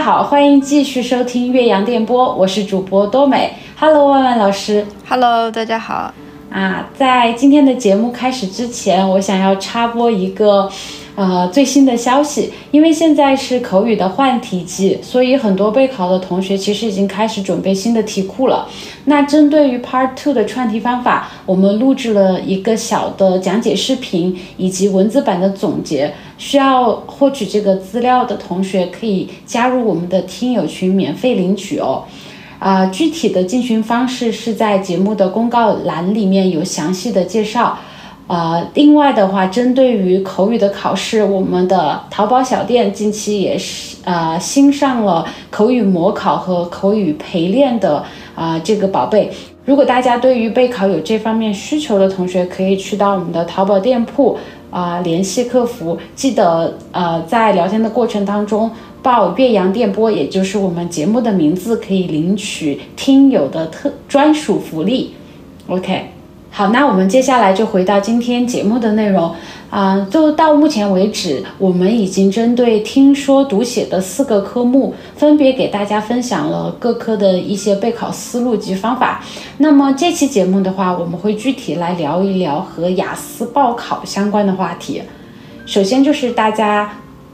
家好，欢迎继续收听岳阳电波，我是主播多美。Hello，万万老师。Hello，大家好。啊，在今天的节目开始之前，我想要插播一个，呃，最新的消息。因为现在是口语的换题季，所以很多备考的同学其实已经开始准备新的题库了。那针对于 Part Two 的串题方法，我们录制了一个小的讲解视频以及文字版的总结。需要获取这个资料的同学可以加入我们的听友群，免费领取哦。啊、具体的进群方式是在节目的公告栏里面有详细的介绍。呃，另外的话，针对于口语的考试，我们的淘宝小店近期也是呃新上了口语模考和口语陪练的啊、这个宝贝。如果大家对于备考有这方面需求的同学，可以去到我们的淘宝店铺啊、联系客服，记得呃在聊天的过程当中报岳阳电波，也就是我们节目的名字，可以领取听友的特专属福利。OK。好，那我们接下来就回到今天节目的内容啊、就到目前为止，我们已经针对听说读写的四个科目，分别给大家分享了各科的一些备考思路及方法。那么这期节目的话，我们会具体来聊一聊和雅思报考相关的话题。首先就是大家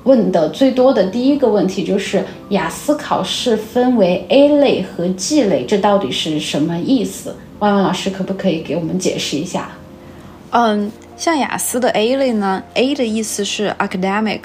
问的最多的第一个问题，就是雅思考试分为 A 类和 G 类，这到底是什么意思？万万老师可不可以给我们解释一下？嗯，像雅思的 A 类呢，A 的意思是 academic，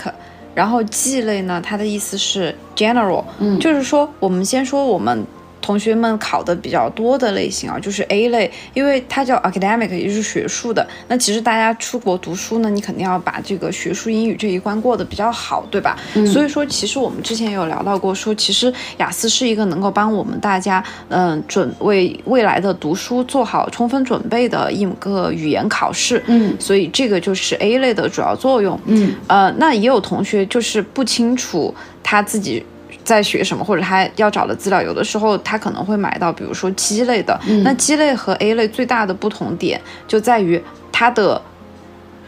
然后 G 类呢，它的意思是 general，嗯，就是说我们先说我们。同学们考的比较多的类型啊，就是 A 类，因为它叫 academic，也就是学术的。那其实大家出国读书呢，你肯定要把这个学术英语这一关过得比较好，对吧？所以说，其实我们之前有聊到过，说其实雅思是一个能够帮我们大家，嗯，准为未来的读书做好充分准备的一个语言考试。嗯所以这个就是 A 类的主要作用。嗯呃，那也有同学就是不清楚他自己在学什么，或者他要找的资料，有的时候他可能会买到，比如说鸡类的。那鸡类和 A 类最大的不同点就在于它的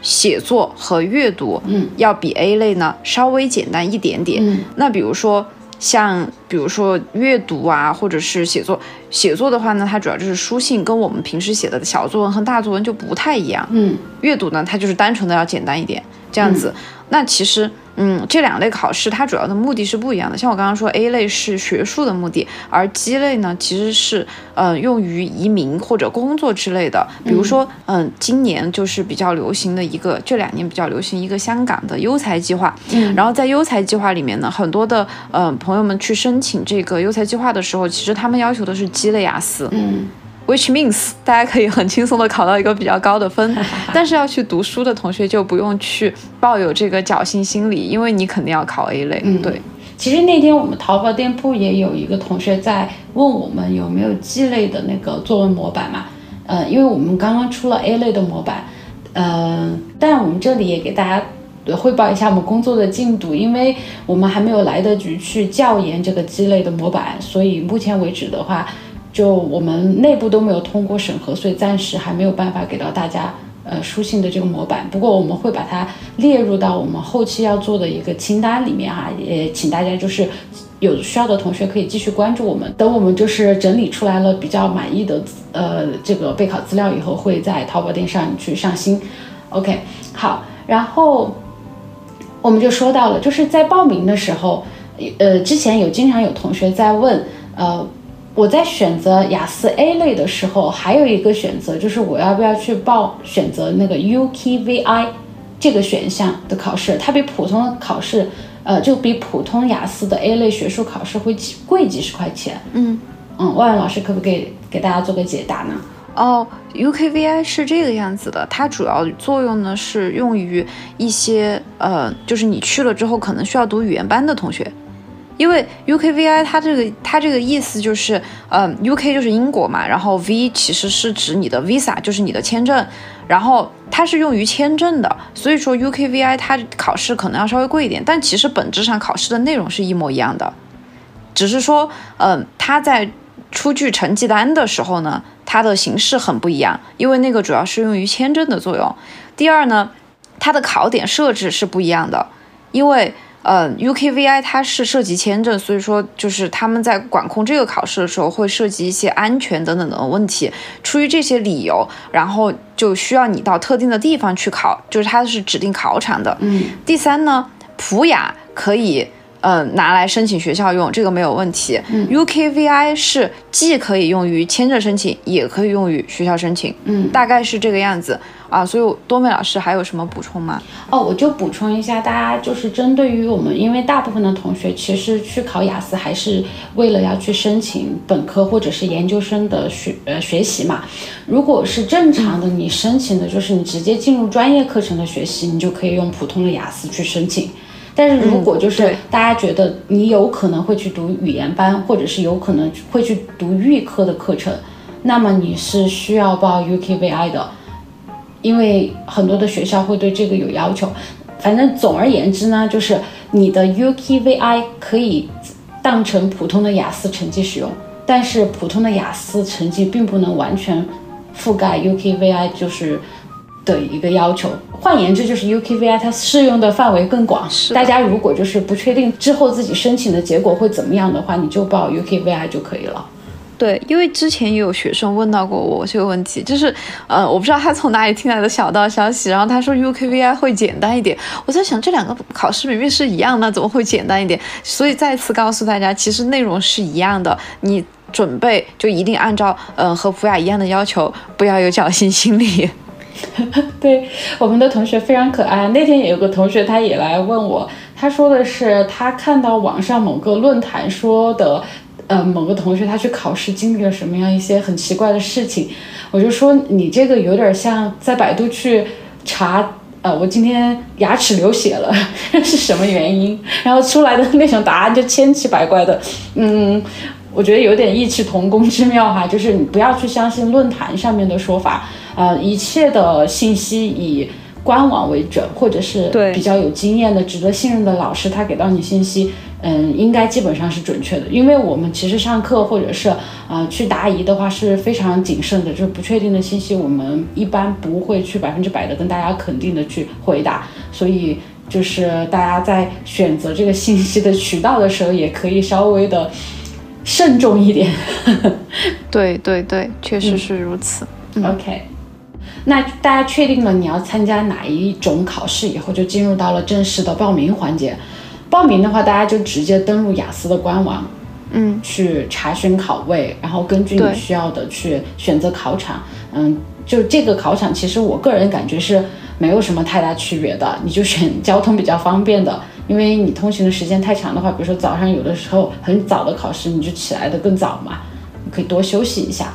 写作和阅读，嗯，要比 A 类呢稍微简单一点点。嗯那比如说。像比如说阅读啊，或者是写作，写作的话呢，它主要就是书信，跟我们平时写的小作文和大作文就不太一样。嗯阅读呢，它就是单纯的要简单一点，这样子。那其实，嗯，这两类考试它主要的目的是不一样的。像我刚刚说，A 类是学术的目的，而 G 类呢其实是呃用于移民或者工作之类的。比如说，嗯、今年就是比较流行的一个，这两年比较流行一个香港的优才计划。嗯然后在优才计划里面呢，很多的呃朋友们去申请这个优才计划的时候，其实他们要求的是 G 类雅思。嗯 which means 大家可以很轻松的考到一个比较高的分，但是要去读书的同学就不用去抱有这个侥幸心理，因为你肯定要考 A 类。嗯对，其实那天我们淘宝店铺也有一个同学在问我们有没有 G 类的那个作文模板嘛？呃，因为我们刚刚出了 A 类的模板，呃，但我们这里也给大家汇报一下我们工作的进度，因为我们还没有来得及去教研这个 G 类的模板，所以目前为止的话，就我们内部都没有通过审核，所以暂时还没有办法给到大家。呃，书信的这个模板，不过我们会把它列入到我们后期要做的一个清单里面哈、也请大家就是有需要的同学可以继续关注我们。等我们就是整理出来了比较满意的呃这个备考资料以后，会在淘宝店上去上新。OK，好，然后我们就说到了，就是在报名的时候，呃，之前有经常有同学在问，呃，我在选择雅思 A 类的时候，还有一个选择就是我要不要去报选择那个 UKVI 这个选项的考试，它比普通的考试，呃，就比普通雅思的 A 类学术考试会几贵几十块钱。嗯，嗯，万万老师可不可以给大家做个解答呢？哦，UKVI 是这个样子的，它主要作用呢是用于一些呃，就是你去了之后可能需要读语言班的同学，因为 UKVI 它这个它这个意思就是，呃，UK 就是英国嘛，然后 V 其实是指你的 visa，就是你的签证，然后它是用于签证的，所以说 UKVI 它考试可能要稍微贵一点，但其实本质上考试的内容是一模一样的，只是说，嗯、它在出具成绩单的时候呢，它的形式很不一样，因为那个主要是用于签证的作用。第二呢，它的考点设置是不一样的，因为呃，UKVI 它是涉及签证，所以说就是他们在管控这个考试的时候会涉及一些安全等等的问题。出于这些理由，然后就需要你到特定的地方去考，就是它是指定考场的。嗯。第三呢，普雅可以呃拿来申请学校用，这个没有问题。嗯。UKVI 是既可以用于签证申请，也可以用于学校申请。嗯。大概是这个样子。啊，所以多美老师还有什么补充吗？哦，我就补充一下，大家就是针对于我们，因为大部分的同学其实去考雅思还是为了要去申请本科或者是研究生的学呃学习嘛。如果是正常的，你申请的就是你直接进入专业课程的学习，你就可以用普通的雅思去申请。但是如果就是大家觉得你有可能会去读语言班，或者是有可能会去读预科的课程，那么你是需要报 UKVI 的。因为很多的学校会对这个有要求，反正总而言之呢，就是你的 UKVI 可以当成普通的雅思成绩使用，但是普通的雅思成绩并不能完全覆盖 UKVI 就是的一个要求。换言之，就是 UKVI 它适用的范围更广。大家如果就是不确定之后自己申请的结果会怎么样的话，你就报 UKVI 就可以了。对，因为之前也有学生问到过我这个问题，就是，呃，我不知道他从哪里听来的小道消息，然后他说 UKVI 会简单一点，我在想这两个考试明明是一样那，怎么会简单一点？所以再次告诉大家，其实内容是一样的，你准备就一定按照，嗯，和普雅一样的要求，不要有侥幸心理。对，我们的同学非常可爱，那天也有个同学他也来问我，他说的是他看到网上某个论坛说的。呃，某个同学他去考试经历了什么样一些很奇怪的事情，我就说你这个有点像在百度去查，呃，我今天牙齿流血了 是什么原因，然后出来的那种答案就千奇百怪的，嗯，我觉得有点异曲同工之妙哈，就是你不要去相信论坛上面的说法，呃，一切的信息以官网为准，或者是比较有经验的、值得信任的老师他给到你信息。嗯，应该基本上是准确的，因为我们其实上课或者是啊去答疑的话是非常谨慎的，就是不确定的信息，我们一般不会去百分之百的跟大家肯定的去回答，所以就是大家在选择这个信息的渠道的时候，也可以稍微的慎重一点。对对对，确实是如此。OK，那大家确定了你要参加哪一种考试以后，就进入到了正式的报名环节。报名的话，大家就直接登录雅思的官网，嗯，去查询考位，然后根据你需要的去选择考场。嗯，就这个考场，其实我个人感觉是没有什么太大区别的，你就选交通比较方便的，因为你通勤的时间太长的话，比如说早上有的时候很早的考试，你就起来的更早嘛，你可以多休息一下。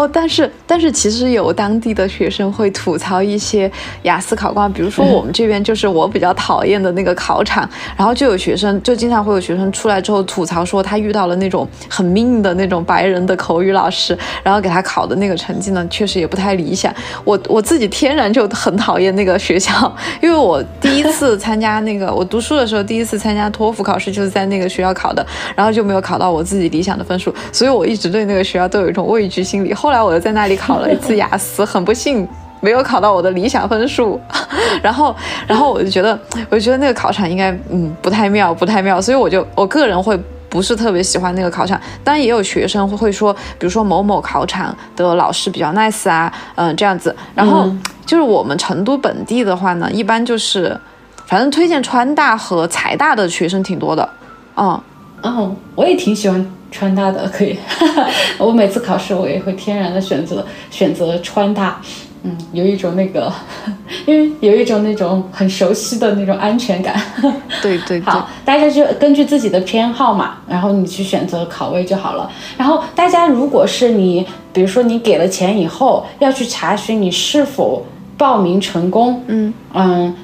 哦，但是但是其实有当地的学生会吐槽一些雅思考官，比如说我们这边就是我比较讨厌的那个考场，然后就有学生就经常会有学生出来之后吐槽说他遇到了那种很命的那种白人的口语老师，然后给他考的那个成绩呢确实也不太理想。我我自己天然就很讨厌那个学校，因为我第一次 参加那个我读书的时候第一次参加托福考试就是在那个学校考的，然后就没有考到我自己理想的分数，所以我一直对那个学校都有一种畏惧心理。后来我又在那里考了一次雅思，很不幸没有考到我的理想分数。然后，然后我就觉得，我就觉得那个考场应该嗯不太妙，不太妙。所以我就我个人会不是特别喜欢那个考场。当然也有学生会说，比如说某某考场的老师比较 nice 啊，嗯这样子。然后就是我们成都本地的话呢，一般就是反正推荐川大和财大的学生挺多的。嗯嗯，我也挺喜欢。穿搭的可以，我每次考试我也会天然的选择选择穿搭，嗯，有一种那个，因为有一种那种很熟悉的那种安全感。对对。好，大家就根据自己的偏好嘛，然后你去选择考位就好了。然后大家如果是你，比如说你给了钱以后要去查询你是否报名成功，嗯嗯，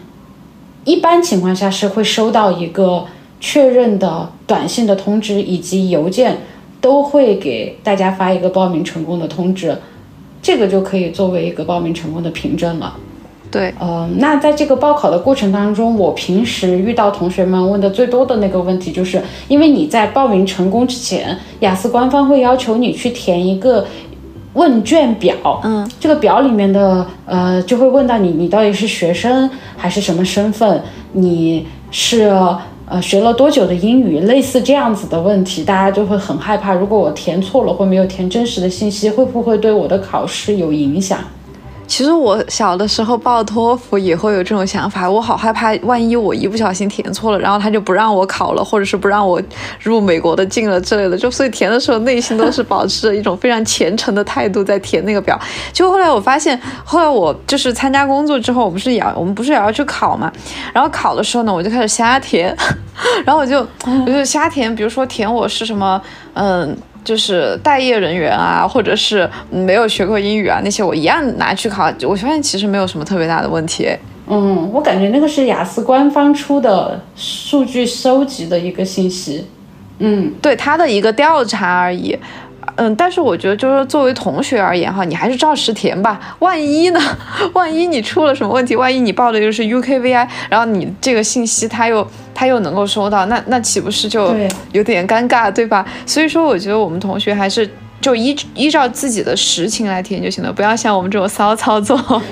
一般情况下是会收到一个。确认的短信的通知以及邮件都会给大家发一个报名成功的通知，这个就可以作为一个报名成功的凭证了。对，呃，那在这个报考的过程当中，我平时遇到同学们问的最多的那个问题，就是因为你在报名成功之前，雅思官方会要求你去填一个问卷表，嗯，这个表里面的呃就会问到你，你到底是学生还是什么身份，你是。呃，学了多久的英语，类似这样子的问题，大家就会很害怕。如果我填错了或没有填真实的信息，会不会对我的考试有影响？其实我小的时候报托福也会有这种想法，我好害怕，万一我一不小心填错了，然后他就不让我考了，或者是不让我入美国的境了之类的。就所以填的时候，内心都是保持着一种非常虔诚的态度在填那个表。结果后来我发现，后来我就是参加工作之后，我不是也要我们不是也要去考嘛？然后考的时候呢，我就开始瞎填，然后我就我就瞎填，比如说填我是什么，嗯。就是待业人员啊，或者是没有学过英语啊，那些我一样拿去考。我发现其实没有什么特别大的问题。嗯，我感觉那个是雅思官方出的数据收集的一个信息。嗯，对他的一个调查而已。嗯，但是我觉得，就是作为同学而言哈，你还是照实填吧。万一呢？万一你出了什么问题？万一你报的又是 UKVI，然后你这个信息他又他又能够收到，那那岂不是就有点尴尬，对吧？所以说，我觉得我们同学还是就依依照自己的实情来填就行了，不要像我们这种骚操作。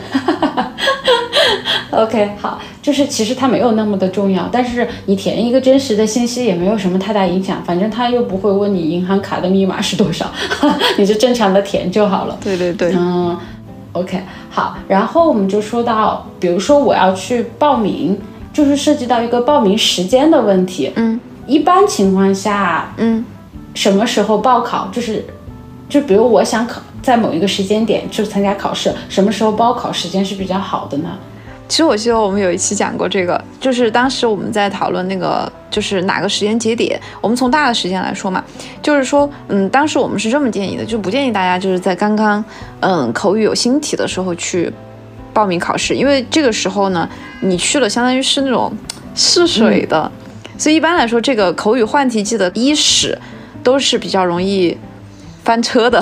OK，好，就是其实它没有那么的重要，但是你填一个真实的信息也没有什么太大影响，反正他又不会问你银行卡的密码是多少，你就正常的填就好了。对对对，嗯，OK，好，然后我们就说到，比如说我要去报名，就是涉及到一个报名时间的问题。嗯，一般情况下，嗯，什么时候报考？就是，就比如我想考在某一个时间点去参加考试，什么时候报考时间是比较好的呢？其实我记得我们有一期讲过这个，就是当时我们在讨论那个，就是哪个时间节点。我们从大的时间来说嘛，就是说，嗯，当时我们是这么建议的，就不建议大家就是在刚刚，嗯，口语有新题的时候去报名考试，因为这个时候呢，你去了相当于是那种试水的，所以一般来说，这个口语换题季的伊始都是比较容易翻车的。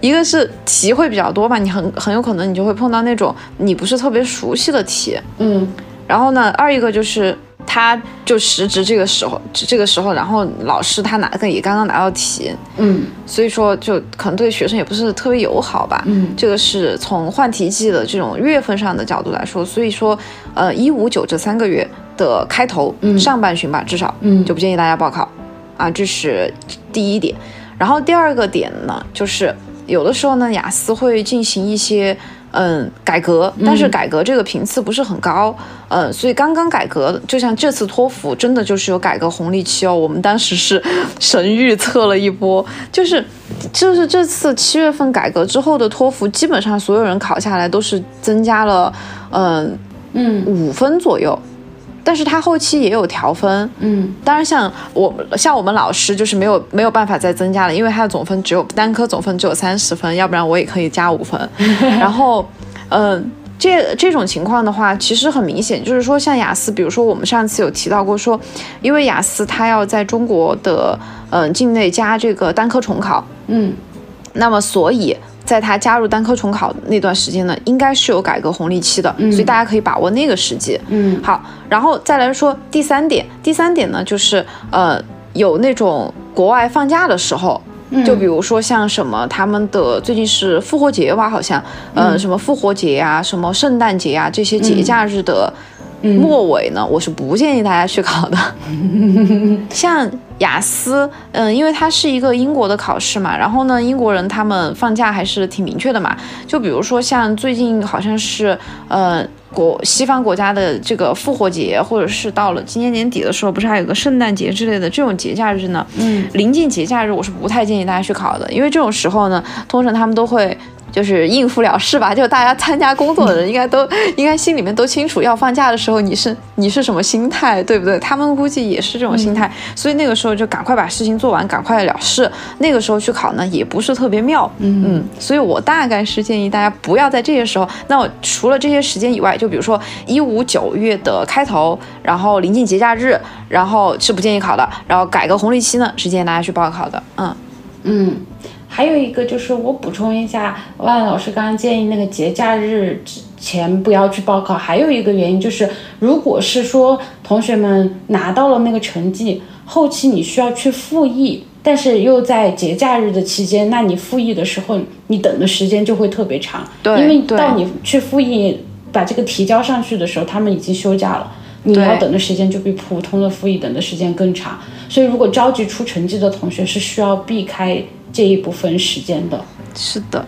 一个是题会比较多吧，你很很有可能你就会碰到那种你不是特别熟悉的题，嗯，然后呢，二一个就是他就时值这个时候，这个时候，然后老师他拿个也刚刚拿到题，嗯，所以说就可能对学生也不是特别友好吧，嗯，这个是从换题季的这种月份上的角度来说，所以说，呃，一五九这三个月的开头，上半旬吧，至少，嗯，就不建议大家报考，啊，这是第一点，然后第二个点呢，就是。有的时候呢，雅思会进行一些嗯改革，但是改革这个频次不是很高，嗯，所以刚刚改革，就像这次托福，真的就是有改革红利期哦。我们当时是神预测了一波，就是就是这次七月份改革之后的托福，基本上所有人考下来都是增加了嗯嗯五分左右。但是他后期也有调分，嗯，当然像我像我们老师就是没有没有办法再增加了，因为他的总分只有单科总分只有三十分，要不然我也可以加五分。然后，嗯，这这种情况的话，其实很明显，就是说像雅思，比如说我们上次有提到过，说因为雅思它要在中国的嗯境内加这个单科重考，嗯，那么所以。在他加入单科重考那段时间呢，应该是有改革红利期的，所以大家可以把握那个时机。嗯，好，然后再来说第三点，第三点呢，就是呃，有那种国外放假的时候，就比如说像什么他们的最近是复活节吧，好像，呃，什么复活节呀，什么圣诞节呀，这些节假日的。末尾呢，我是不建议大家去考的。像雅思，嗯，因为它是一个英国的考试嘛，然后呢，英国人他们放假还是挺明确的嘛。就比如说像最近好像是，呃，国西方国家的这个复活节，或者是到了今年年底的时候，不是还有个圣诞节之类的这种节假日呢？嗯，临近节假日，我是不太建议大家去考的，因为这种时候呢，通常他们都会。就是应付了事吧，就大家参加工作的人 应该都应该心里面都清楚，要放假的时候你是你是什么心态，对不对？他们估计也是这种心态，所以那个时候就赶快把事情做完，赶快了事。那个时候去考呢，也不是特别妙。嗯嗯，所以我大概是建议大家不要在这些时候。那我除了这些时间以外，就比如说一五九月的开头，然后临近节假日，然后是不建议考的。然后改个红利期呢，是建议大家去报考的。嗯嗯。还有一个就是我补充一下，万老师刚刚建议那个节假日之前不要去报考。还有一个原因就是，如果是说同学们拿到了那个成绩，后期你需要去复议，但是又在节假日的期间，那你复议的时候，你等的时间就会特别长。对，因为到你去复议把这个提交上去的时候，他们已经休假了。你要等的时间就比普通的复议等的时间更长。所以，如果着急出成绩的同学是需要避开这一部分时间的。是的，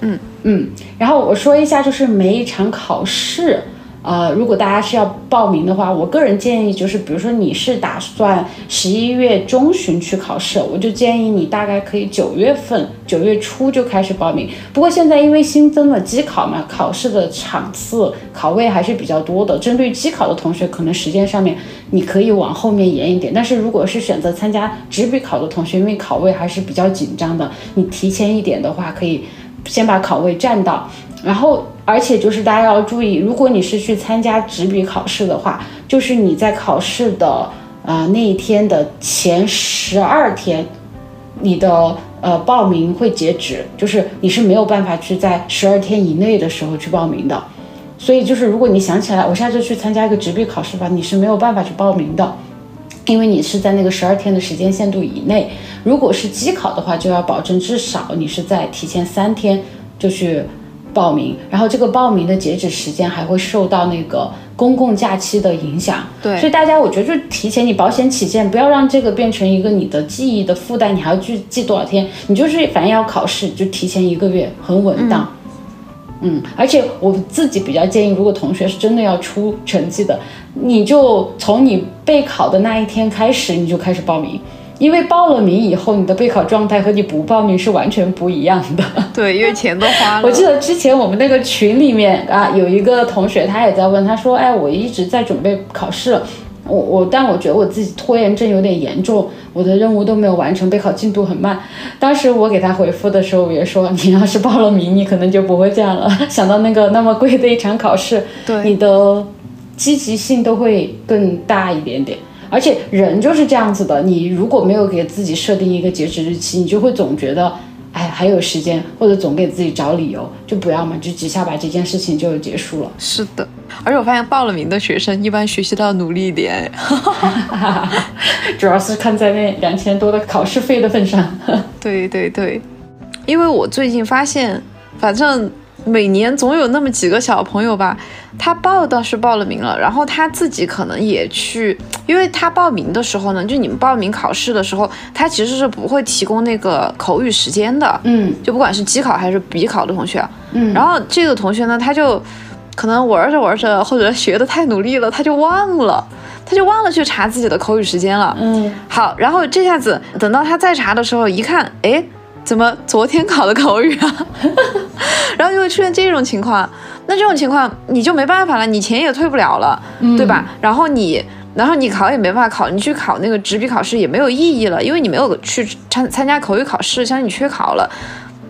嗯嗯。然后我说一下，就是每一场考试。呃，如果大家是要报名的话，我个人建议就是，比如说你是打算十一月中旬去考试，我就建议你大概可以九月份、九月初就开始报名。不过现在因为新增了机考嘛，考试的场次、考位还是比较多的。针对机考的同学，可能时间上面你可以往后面延一点。但是如果是选择参加纸笔考的同学，因为考位还是比较紧张的，你提前一点的话，可以先把考位占到，然后。而且就是大家要注意，如果你是去参加纸笔考试的话，就是你在考试的呃那一天的前十二天，你的呃报名会截止，就是你是没有办法去在十二天以内的时候去报名的。所以就是如果你想起来我下次去参加一个纸笔考试吧，你是没有办法去报名的，因为你是在那个十二天的时间限度以内。如果是机考的话，就要保证至少你是在提前三天就去。报名，然后这个报名的截止时间还会受到那个公共假期的影响。对，所以大家我觉得就提前，你保险起见，不要让这个变成一个你的记忆的负担，你还要去记多少天，你就是反正要考试，就提前一个月，很稳当。嗯，而且我自己比较建议，如果同学是真的要出成绩的，你就从你备考的那一天开始，你就开始报名。因为报了名以后，你的备考状态和你不报名是完全不一样的。对，因为钱都花了。我记得之前我们那个群里面啊，有一个同学他也在问，他说：“哎，我一直在准备考试，我我，但我觉得我自己拖延症有点严重，我的任务都没有完成，备考进度很慢。”当时我给他回复的时候也说：“你要是报了名，你可能就不会这样了。想到那个那么贵的一场考试，对你的积极性都会更大一点点。”而且人就是这样子的，你如果没有给自己设定一个截止日期，你就会总觉得，哎，还有时间，或者总给自己找理由，就不要嘛，就几下把这件事情就结束了。是的，而且我发现报了名的学生一般学习都要努力一点，主要是看在那两千多的考试费的份上。对对对，因为我最近发现，反正。每年总有那么几个小朋友吧，他报倒是报了名了，然后他自己可能也去，因为他报名的时候呢，就你们报名考试的时候，他其实是不会提供那个口语时间的，嗯，就不管是机考还是笔考的同学，嗯，然后这个同学呢，他就可能玩着玩着或者学的太努力了，他就忘了，他就忘了去查自己的口语时间了，嗯，好，然后这下子等到他再查的时候，一看，哎。怎么昨天考的口语啊？然后就会出现这种情况，那这种情况你就没办法了，你钱也退不了了，对吧？然后你，然后你考也没办法考，你去考那个纸笔考试也没有意义了，因为你没有去参参加口语考试，相当于你缺考了。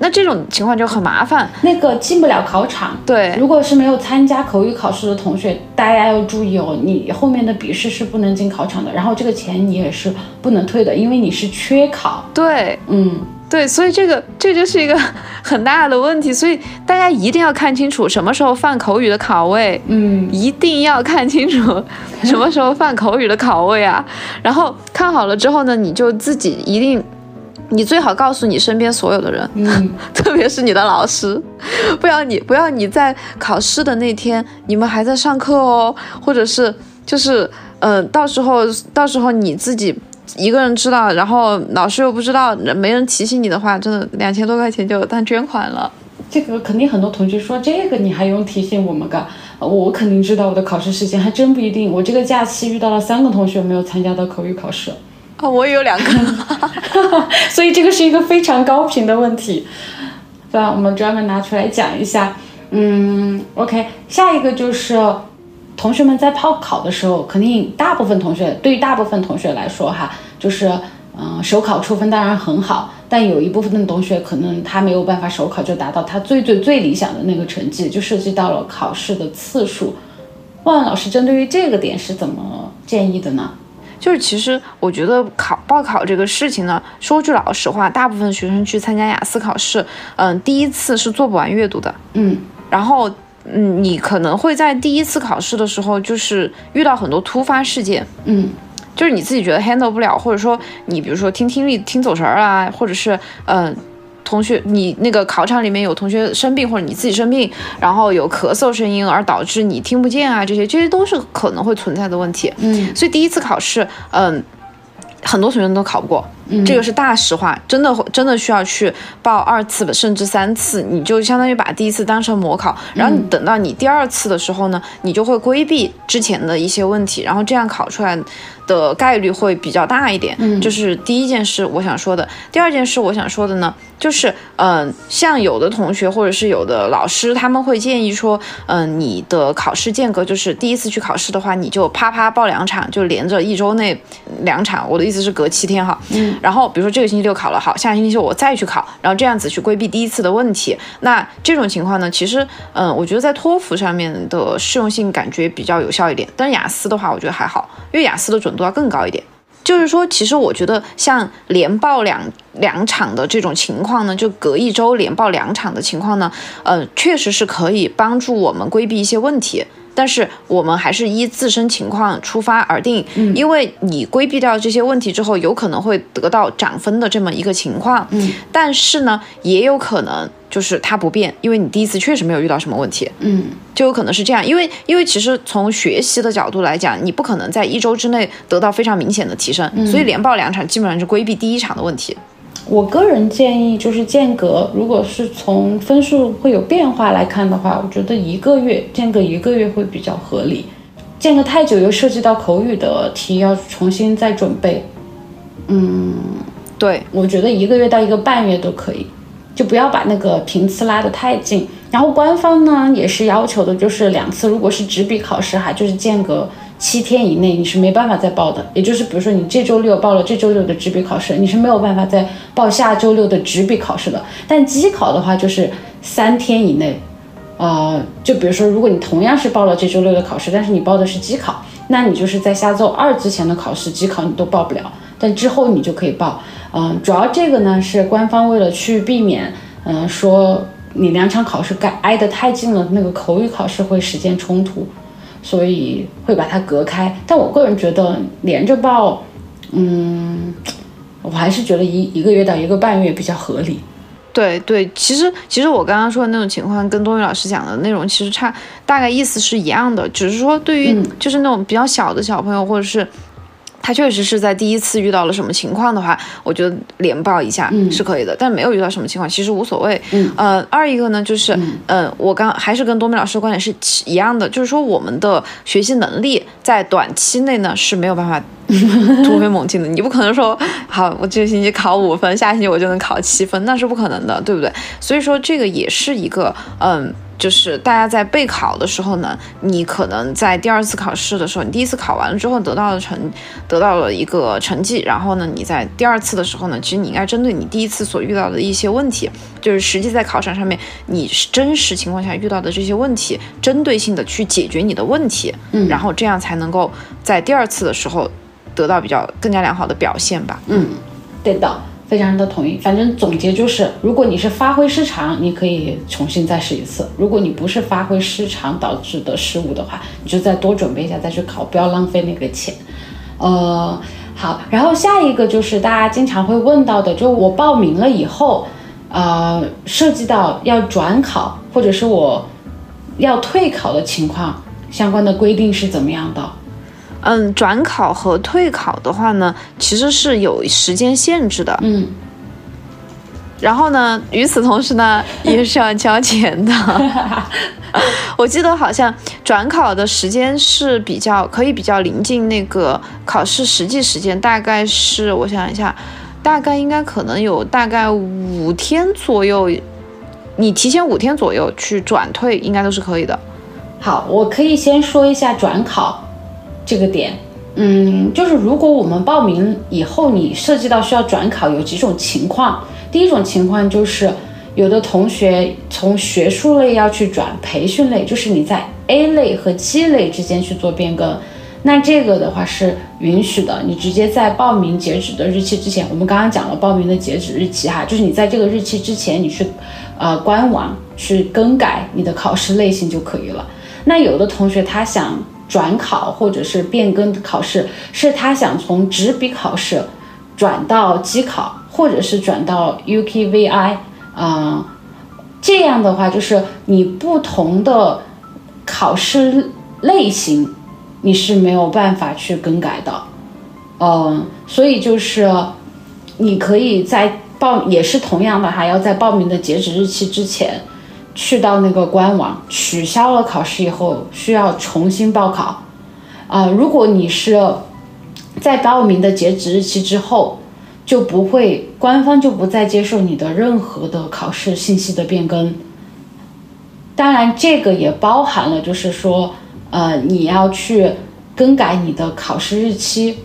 那这种情况就很麻烦，那个进不了考场。对，如果是没有参加口语考试的同学，大家要注意哦，你后面的笔试是不能进考场的，然后这个钱你也是不能退的，因为你是缺考。对，嗯。对，所以这个这就是一个 很大的问题，所以大家一定要看清楚什么时候放口语的考位，嗯，一定要看清楚什么时候放口语的考位啊。然后看好了之后呢，你就自己一定，你最好告诉你身边所有的人，嗯，特别是你的老师，不要你不要你在考试的那天你们还在上课哦，或者是就是嗯，到时候到时候你自己。一个人知道，然后老师又不知道，没人提醒你的话，真的两千多块钱就当捐款了。这个肯定很多同学说，这个你还用提醒我们干？我肯定知道我的考试时间，还真不一定。我这个假期遇到了三个同学没有参加到口语考试。啊，我也有两个，所以这个是一个非常高频的问题。对吧？我们专门拿出来讲一下。嗯，OK，下一个就是。同学们在报考的时候，肯定大部分同学对于大部分同学来说，哈，就是嗯，首考出分当然很好，但有一部分的同学可能他没有办法首考就达到他最最最理想的那个成绩，就涉及到了考试的次数。万万老师针对于这个点是怎么建议的呢？就是其实我觉得考报考这个事情呢，说句老实话，大部分学生去参加雅思考试，嗯，第一次是做不完阅读的，嗯，然后。嗯，你可能会在第一次考试的时候，就是遇到很多突发事件，嗯，就是你自己觉得 handle 不了，或者说你比如说听听力听走神儿啊，或者是嗯，同学，你那个考场里面有同学生病或者你自己生病，然后有咳嗽声音而导致你听不见啊，这些这些都是可能会存在的问题。嗯，所以第一次考试，嗯，很多同学都考不过，这个是大实话，真的真的需要去报二次甚至三次，你就相当于把第一次当成模考，然后你等到你第二次的时候呢，你就会规避之前的一些问题，然后这样考出来。的概率会比较大一点，嗯，就是第一件事我想说的。第二件事我想说的呢，就是嗯，像有的同学或者是有的老师，他们会建议说，嗯，你的考试间隔就是第一次去考试的话，你就啪啪报两场，就连着一周内两场。我的意思是隔七天哈，嗯，然后比如说这个星期六考了，好，下个星期我再去考，然后这样子去规避第一次的问题。那这种情况呢，其实嗯，我觉得在托福上面的适用性感觉比较有效一点，但是雅思的话，我觉得还好，因为雅思的准。度要更高一点，就是说，其实我觉得像连报两两场的这种情况呢，就隔一周连报两场的情况呢，呃，确实是可以帮助我们规避一些问题。但是我们还是依自身情况出发而定，因为你规避掉这些问题之后，有可能会得到涨分的这么一个情况。嗯，但是呢，也有可能就是它不变，因为你第一次确实没有遇到什么问题。嗯，就有可能是这样，因为因为其实从学习的角度来讲，你不可能在一周之内得到非常明显的提升，所以连报两场基本上是规避第一场的问题。我个人建议就是间隔，如果是从分数会有变化来看的话，我觉得一个月间隔一个月会比较合理。间隔太久又涉及到口语的题要重新再准备，嗯，对，我觉得一个月到一个半月都可以，就不要把那个频次拉得太近。然后官方呢也是要求的，就是两次，如果是纸笔考试哈，就是间隔。七天以内你是没办法再报的，也就是比如说你这周六报了这周六的纸笔考试，你是没有办法再报下周六的纸笔考试的。但机考的话就是三天以内，呃，就比如说如果你同样是报了这周六的考试，但是你报的是机考，那你就是在下周二之前的考试机考你都报不了，但之后你就可以报。嗯，主要这个呢是官方为了去避免，嗯，说你两场考试该挨得太近了，那个口语考试会时间冲突。所以会把它隔开，但我个人觉得连着报，嗯，我还是觉得一一个月到一个半月比较合理。对对，其实其实我刚刚说的那种情况跟多雨老师讲的内容其实差大概意思是一样的，只是说对于就是那种比较小的小朋友或者是。他确实是在第一次遇到了什么情况的话，我觉得连报一下是可以的，但没有遇到什么情况，其实无所谓。呃，二一个呢，就是嗯，我刚还是跟多米老师的观点是一样的，就是说我们的学习能力在短期内呢是没有办法 突飞猛进的。你不可能说，好，我这个星期考五分，下星期我就能考七分，那是不可能的，对不对？所以说这个也是一个嗯。就是大家在备考的时候呢，你可能在第二次考试的时候，你第一次考完了之后得到了成，得到了一个成绩，然后呢，你在第二次的时候呢，其实你应该针对你第一次所遇到的一些问题，就是实际在考场上面你真实情况下遇到的这些问题，针对性的去解决你的问题，嗯，然后这样才能够在第二次的时候得到比较更加良好的表现吧。嗯，对的。非常的同意，反正总结就是，如果你是发挥失常，你可以重新再试一次；如果你不是发挥失常导致的失误的话，你就再多准备一下再去考，不要浪费那个钱。呃，好，然后下一个就是大家经常会问到的，就我报名了以后，呃，涉及到要转考或者是我要退考的情况，相关的规定是怎么样的？嗯，转考和退考的话呢，其实是有时间限制的。嗯，然后呢，与此同时呢，也是要交钱的。我记得好像转考的时间是比较可以比较临近那个考试实际时间，大概是我想一下，大概应该可能有大概五天左右，你提前五天左右去转退，应该都是可以的。好，我可以先说一下转考。这个点，嗯，就是如果我们报名以后，你涉及到需要转考，有几种情况。第一种情况就是，有的同学从学术类要去转培训类，就是你在 A 类和 G 类之间去做变更，那这个的话是允许的。你直接在报名截止的日期之前，我们刚刚讲了报名的截止日期哈，就是你在这个日期之前，你去呃官网去更改你的考试类型就可以了。那有的同学他想。转考或者是变更考试，是他想从纸笔考试转到机考，或者是转到 UKVI。啊、这样的话就是你不同的考试类型你是没有办法去更改的，嗯，所以就是你可以在报也是同样的，还要在报名的截止日期之前。去到那个官网取消了考试以后，需要重新报考。啊、如果你是在报名的截止日期之后，就不会官方就不再接受你的任何的考试信息的变更。当然，这个也包含了，就是说，呃，你要去更改你的考试日期，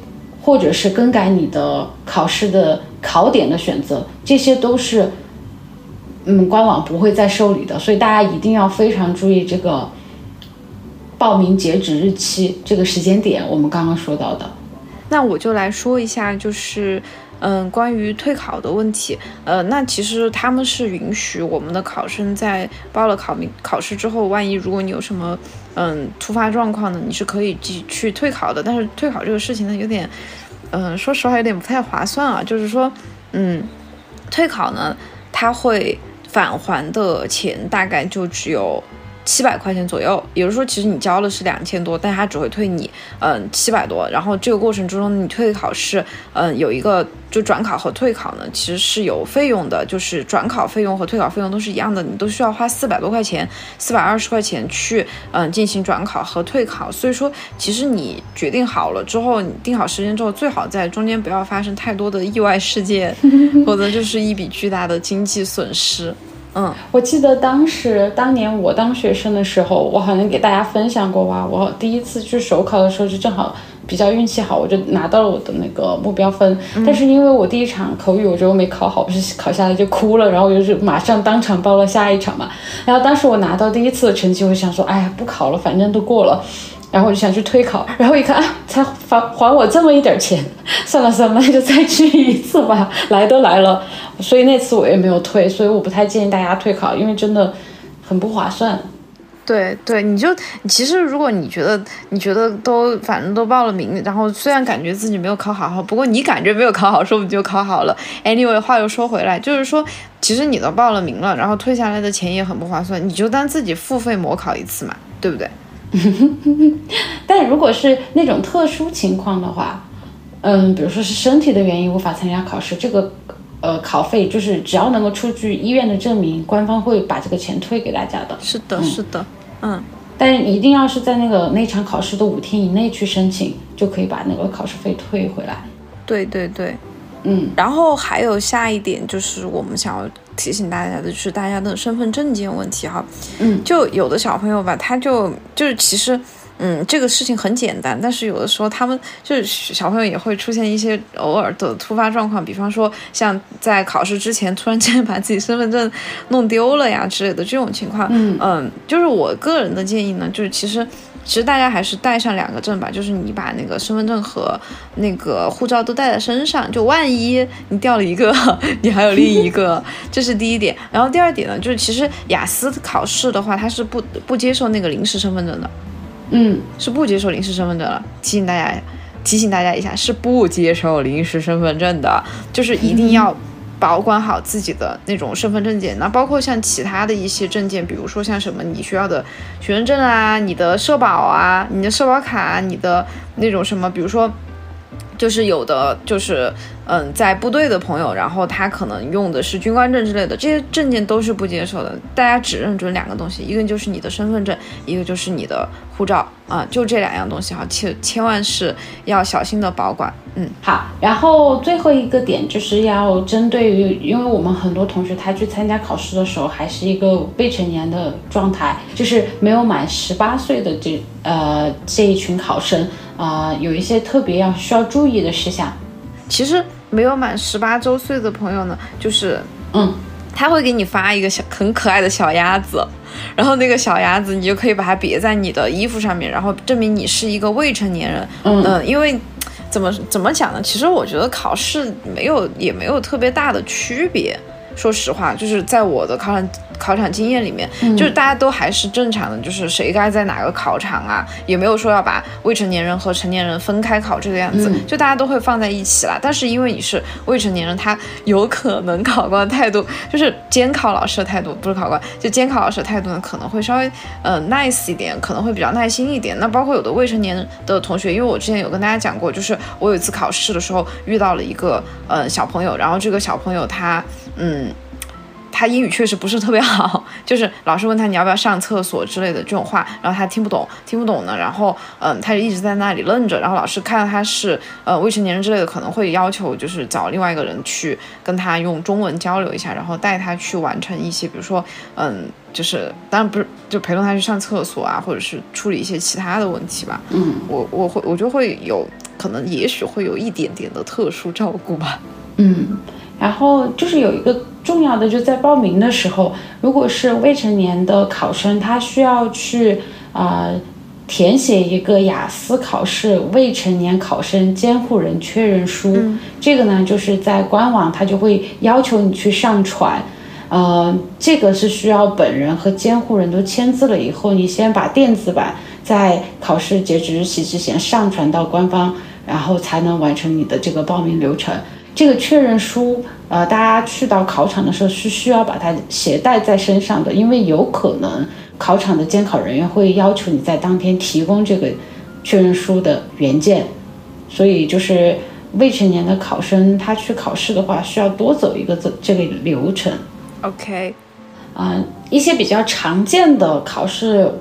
或者是更改你的考试的考点的选择，这些都是。嗯，官网不会再受理的，所以大家一定要非常注意这个报名截止日期这个时间点，我们刚刚说到的。那我就来说一下，就是嗯，关于退考的问题。呃，那其实他们是允许我们的考生在报了考名考试之后，万一如果你有什么嗯突发状况呢，你是可以继去退考的。但是退考这个事情呢，有点嗯，说实话有点不太划算啊。就是说，嗯，退考呢，它会返还的钱大概就只有七百块钱左右，也就是说，其实你交的是两千多，但他只会退你嗯七百多。然后这个过程之中，你退考试嗯有一个就转考和退考呢，其实是有费用的，就是转考费用和退考费用都是一样的，你都需要花四百多块钱，四百二十块钱去嗯进行转考和退考。所以说，其实你决定好了之后，你定好时间之后，最好在中间不要发生太多的意外事件，否则就是一笔巨大的经济损失。嗯，我记得当时当年我当学生的时候，我好像给大家分享过吧。我第一次去首考的时候，就正好比较运气好，我就拿到了我的那个目标分。但是因为我第一场口语我觉得我没考好，不是考下来就哭了，然后我就是马上当场报了下一场嘛。然后当时我拿到第一次的成绩，我想说，哎呀，不考了，反正都过了。然后我就想去退考，然后一看啊，才还还我这么一点钱，算了算了，那就再去一次吧，来都来了，所以那次我也没有退，所以我不太建议大家退考，因为真的很不划算。对对，你就其实如果你觉得你觉得都反正都报了名，然后虽然感觉自己没有考好，不过你感觉没有考好，说不定就考好了。Anyway，话又说回来，就是说其实你都报了名了，然后退下来的钱也很不划算，你就当自己付费模考一次嘛，对不对？但如果是那种特殊情况的话，嗯，比如说是身体的原因无法参加考试，这个呃考费就是只要能够出具医院的证明，官方会把这个钱退给大家的。是的，是的，嗯。但是一定要是在那个那场考试的五天以内去申请，就可以把那个考试费退回来。对对对，嗯。然后还有下一点就是我们想要提醒大家的，就是大家的身份证件问题哈。嗯。就有的小朋友吧，他就就是其实。嗯，这个事情很简单，但是有的时候他们就是小朋友也会出现一些偶尔的突发状况，比方说像在考试之前突然间把自己身份证弄丢了呀之类的这种情况。嗯嗯，就是我个人的建议呢，就是其实其实大家还是带上两个证吧，就是你把那个身份证和那个护照都带在身上，就万一你掉了一个，你还有另一个，这是第一点。然后第二点呢，就是其实雅思考试的话，它是不不接受那个临时身份证的。嗯，是不接受临时身份证了。提醒大家，提醒大家一下，是不接受临时身份证的，就是一定要保管好自己的那种身份证件。那包括像其他的一些证件，比如说像什么你需要的学生证啊、你的社保啊、你的社保卡、你的那种什么，比如说。就是有的，就是嗯，在部队的朋友，然后他可能用的是军官证之类的，这些证件都是不接受的。大家只认准两个东西，一个就是你的身份证，一个就是你的护照啊，就这两样东西哈，千千万是要小心的保管。嗯，好。然后最后一个点就是要针对于，因为我们很多同学他去参加考试的时候还是一个未成年的状态，就是没有满十八岁的这呃这一群考生。啊、有一些特别要需要注意的事项。其实没有满十八周岁的朋友呢，就是嗯，他会给你发一个小很可爱的小鸭子，然后那个小鸭子你就可以把它别在你的衣服上面，然后证明你是一个未成年人。嗯呃因为怎么怎么讲呢？其实我觉得考试没有也没有特别大的区别。说实话，就是在我的考场考场经验里面，就是大家都还是正常的，就是谁该在哪个考场啊，也没有说要把未成年人和成年人分开考这个样子，就大家都会放在一起啦。但是因为你是未成年人，他有可能考官的态度就是监考老师的态度，不是考官，就监考老师的态度呢可能会稍微呃 nice 一点，可能会比较耐心一点。那包括有的未成年的同学，因为我之前有跟大家讲过，就是我有一次考试的时候遇到了一个呃小朋友，然后这个小朋友他嗯。他英语确实不是特别好，就是老师问他你要不要上厕所之类的这种话，然后他听不懂，听不懂呢，然后嗯，他就一直在那里愣着，然后老师看到他是呃未成年人之类的，可能会要求就是找另外一个人去跟他用中文交流一下，然后带他去完成一些，比如说嗯，就是当然不是就陪同他去上厕所啊，或者是处理一些其他的问题吧。嗯，我我会我就会有可能也许会有一点点的特殊照顾吧。嗯。然后就是有一个重要的，就在报名的时候，如果是未成年的考生，他需要去啊填写一个雅思考试未成年考生监护人确认书。这个呢，就是在官网他就会要求你去上传，呃，这个是需要本人和监护人都签字了以后，你先把电子版在考试截止日期之前上传到官方，然后才能完成你的这个报名流程。这个确认书，呃，大家去到考场的时候是需要把它携带在身上的，因为有可能考场的监考人员会要求你在当天提供这个确认书的原件，所以就是未成年的考生他去考试的话，需要多走一个这这个流程。OK，啊，一些比较常见的考试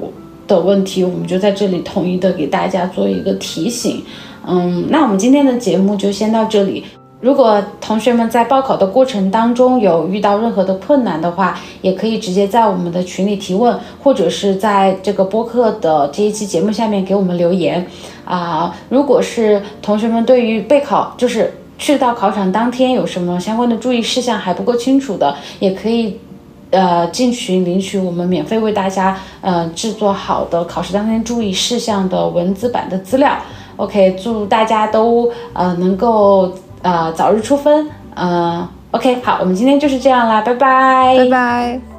的问题，我们就在这里统一的给大家做一个提醒。嗯，那我们今天的节目就先到这里。如果同学们在报考的过程当中有遇到任何的困难的话，也可以直接在我们的群里提问，或者是在这个播客的这一期节目下面给我们留言。啊，如果是同学们对于备考，就是去到考场当天有什么相关的注意事项还不够清楚的，也可以呃进群领取我们免费为大家呃制作好的考试当天注意事项的文字版的资料。OK，祝大家都呃能够。呃，早日出分，嗯，OK，好，我们今天就是这样啦，拜拜，拜拜。